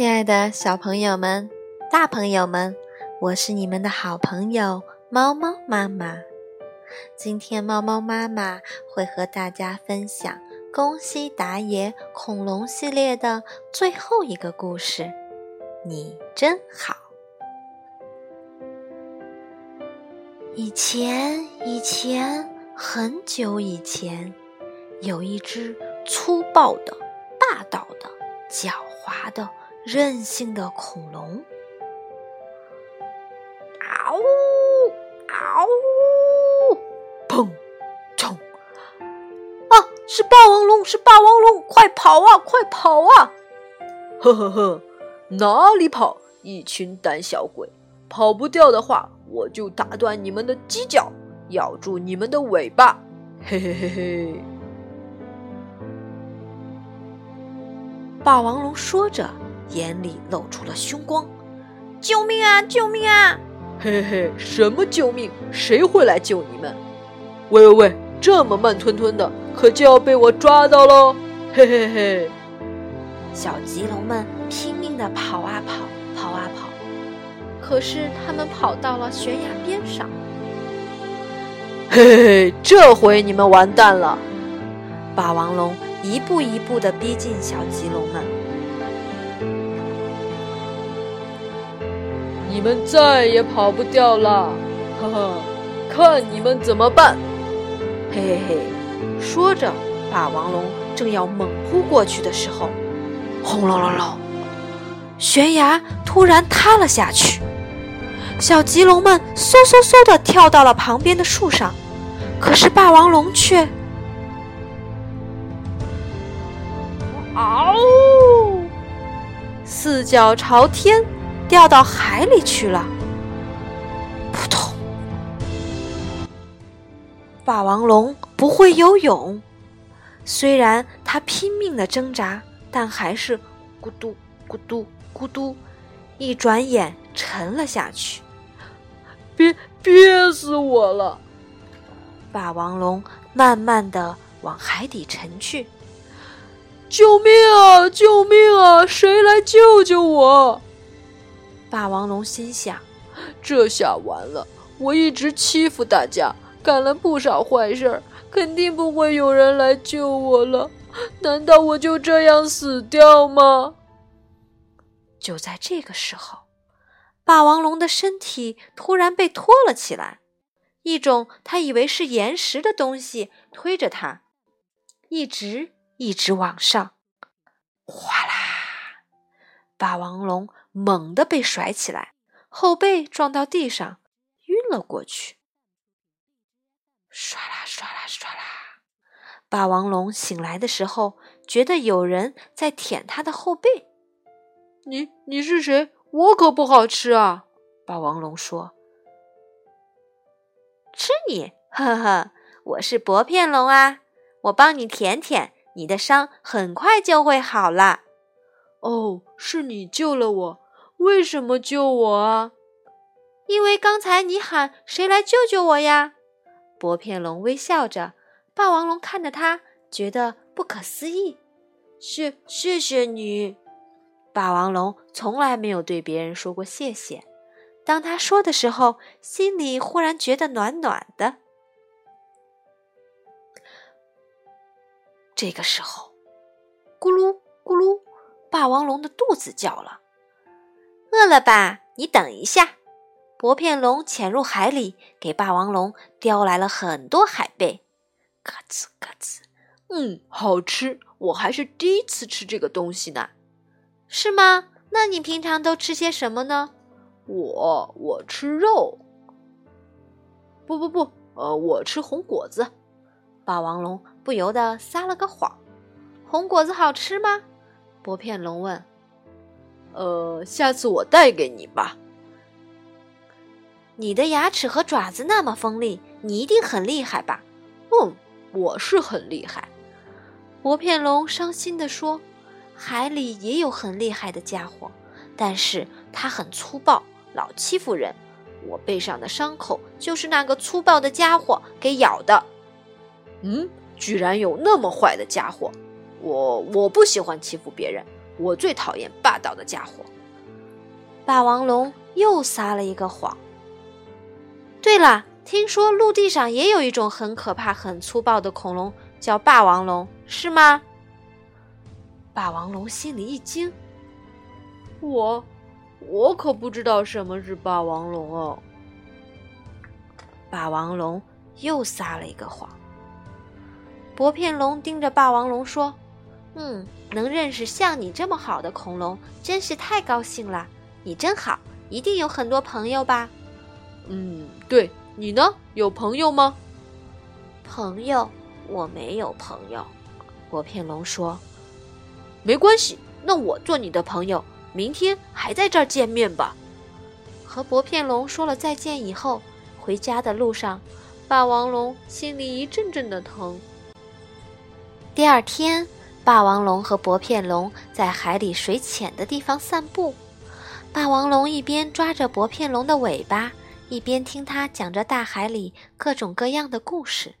亲爱的小朋友们、大朋友们，我是你们的好朋友猫猫妈妈。今天猫猫妈妈会和大家分享《宫西达也恐龙系列》的最后一个故事。你真好。以前，以前，很久以前，有一只粗暴的、霸道的、狡猾的。任性的恐龙，嗷呜嗷呜，砰冲！啊，是霸王龙，是霸王龙，快跑啊，快跑啊！呵呵呵，哪里跑？一群胆小鬼！跑不掉的话，我就打断你们的犄角，咬住你们的尾巴！嘿嘿嘿嘿！霸王龙说着。眼里露出了凶光，救命啊！救命啊！嘿嘿，什么救命？谁会来救你们？喂喂喂，这么慢吞吞的，可就要被我抓到喽！嘿嘿嘿！小棘龙们拼命的跑啊跑，跑啊跑，可是他们跑到了悬崖边上。嘿嘿嘿，这回你们完蛋了！霸王龙一步一步的逼近小棘龙们。你们再也跑不掉了，呵呵，看你们怎么办！嘿嘿嘿，说着，霸王龙正要猛扑过去的时候，轰隆隆隆，悬崖突然塌了下去，小棘龙们嗖嗖嗖的跳到了旁边的树上，可是霸王龙却，嗷，四脚朝天。掉到海里去了，扑通！霸王龙不会游泳，虽然它拼命的挣扎，但还是咕嘟咕嘟咕嘟，一转眼沉了下去。憋憋死我了！霸王龙慢慢的往海底沉去。救命啊！救命啊！谁来救救我？霸王龙心想：“这下完了！我一直欺负大家，干了不少坏事儿，肯定不会有人来救我了。难道我就这样死掉吗？”就在这个时候，霸王龙的身体突然被拖了起来，一种他以为是岩石的东西推着他，一直一直往上。哗啦！霸王龙。猛地被甩起来，后背撞到地上，晕了过去。唰啦唰啦唰啦！霸王龙醒来的时候，觉得有人在舔他的后背。你你是谁？我可不好吃啊！霸王龙说：“吃你，呵呵，我是薄片龙啊！我帮你舔舔，你的伤很快就会好了。”哦，是你救了我。为什么救我啊？因为刚才你喊“谁来救救我呀”？薄片龙微笑着，霸王龙看着他，觉得不可思议。谢谢谢你，霸王龙从来没有对别人说过谢谢。当他说的时候，心里忽然觉得暖暖的。这个时候，咕噜咕噜，霸王龙的肚子叫了。饿了吧？你等一下。薄片龙潜入海里，给霸王龙叼来了很多海贝。嘎吱嘎吱，嗯，好吃。我还是第一次吃这个东西呢。是吗？那你平常都吃些什么呢？我我吃肉。不不不，呃，我吃红果子。霸王龙不由得撒了个谎。红果子好吃吗？薄片龙问。呃，下次我带给你吧。你的牙齿和爪子那么锋利，你一定很厉害吧？嗯，我是很厉害。薄片龙伤心地说：“海里也有很厉害的家伙，但是他很粗暴，老欺负人。我背上的伤口就是那个粗暴的家伙给咬的。”嗯，居然有那么坏的家伙！我我不喜欢欺负别人。我最讨厌霸道的家伙。霸王龙又撒了一个谎。对了，听说陆地上也有一种很可怕、很粗暴的恐龙，叫霸王龙，是吗？霸王龙心里一惊：“我，我可不知道什么是霸王龙哦。”霸王龙又撒了一个谎。薄片龙盯着霸王龙说：“嗯，能认识像你这么好的恐龙，真是太高兴了。你真好，一定有很多朋友吧？”“嗯，对你呢，有朋友吗？”“朋友，我没有朋友。”薄片龙说。“没关系，那我做你的朋友，明天还在这儿见面吧。”和薄片龙说了再见以后。回家的路上，霸王龙心里一阵阵的疼。第二天，霸王龙和薄片龙在海里水浅的地方散步。霸王龙一边抓着薄片龙的尾巴，一边听它讲着大海里各种各样的故事。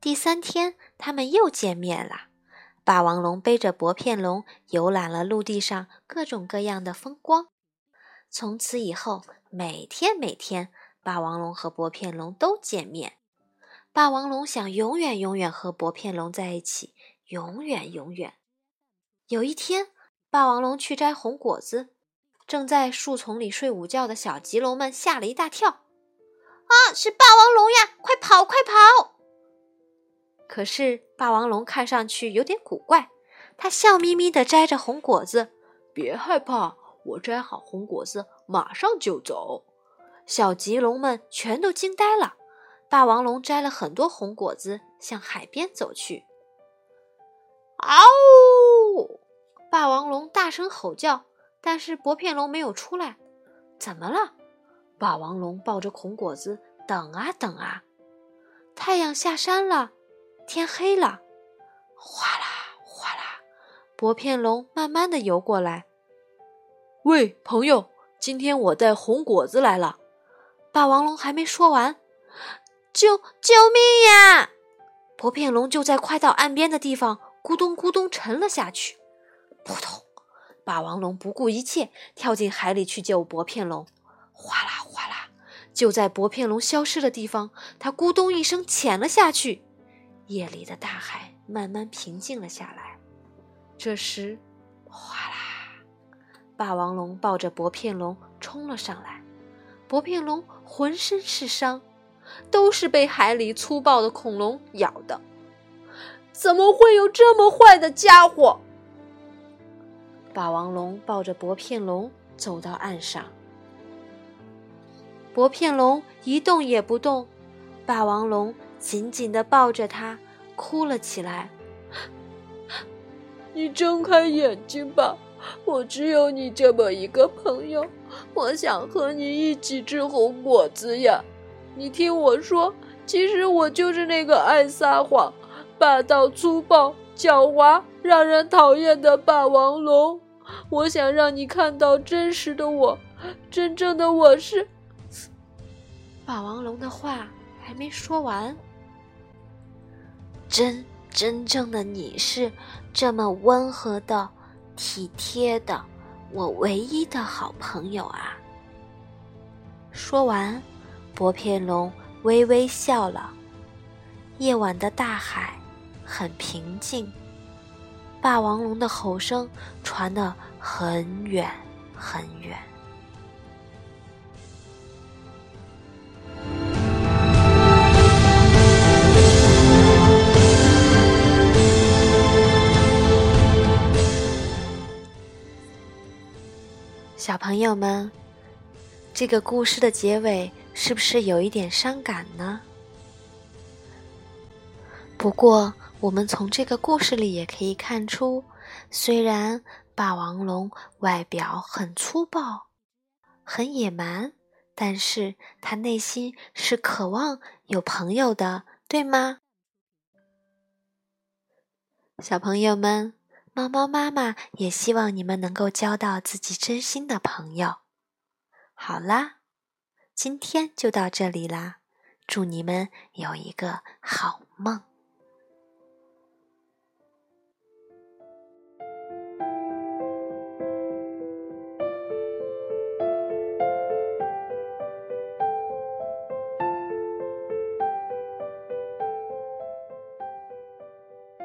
第三天，他们又见面了。霸王龙背着薄片龙游览了陆地上各种各样的风光。从此以后，每天每天。霸王龙和薄片龙都见面。霸王龙想永远永远和薄片龙在一起，永远永远。有一天，霸王龙去摘红果子，正在树丛里睡午觉的小棘龙们吓了一大跳。啊，是霸王龙呀！快跑，快跑！可是霸王龙看上去有点古怪，他笑眯眯地摘着红果子。别害怕，我摘好红果子，马上就走。小棘龙们全都惊呆了。霸王龙摘了很多红果子，向海边走去。霸王龙大声吼叫，但是薄片龙没有出来。怎么了？霸王龙抱着红果子等啊等啊。太阳下山了，天黑了。哗啦哗啦，薄片龙慢慢的游过来。喂，朋友，今天我带红果子来了。霸王龙还没说完，救救命呀！薄片龙就在快到岸边的地方，咕咚咕咚沉了下去。扑通！霸王龙不顾一切跳进海里去救薄片龙。哗啦哗啦！就在薄片龙消失的地方，它咕咚一声潜了下去。夜里的大海慢慢平静了下来。这时，哗啦！霸王龙抱着薄片龙冲了上来。薄片龙浑身是伤，都是被海里粗暴的恐龙咬的。怎么会有这么坏的家伙？霸王龙抱着薄片龙走到岸上，薄片龙一动也不动。霸王龙紧紧地抱着它，哭了起来。你睁开眼睛吧，我只有你这么一个朋友。我想和你一起吃红果子呀！你听我说，其实我就是那个爱撒谎、霸道粗暴、狡猾、让人讨厌的霸王龙。我想让你看到真实的我，真正的我是……霸王龙的话还没说完，真真正的你是这么温和的、体贴的。我唯一的好朋友啊！说完，薄片龙微微笑了。夜晚的大海很平静，霸王龙的吼声传得很远很远。小朋友们，这个故事的结尾是不是有一点伤感呢？不过，我们从这个故事里也可以看出，虽然霸王龙外表很粗暴、很野蛮，但是他内心是渴望有朋友的，对吗？小朋友们。猫猫妈妈也希望你们能够交到自己真心的朋友。好啦，今天就到这里啦，祝你们有一个好梦。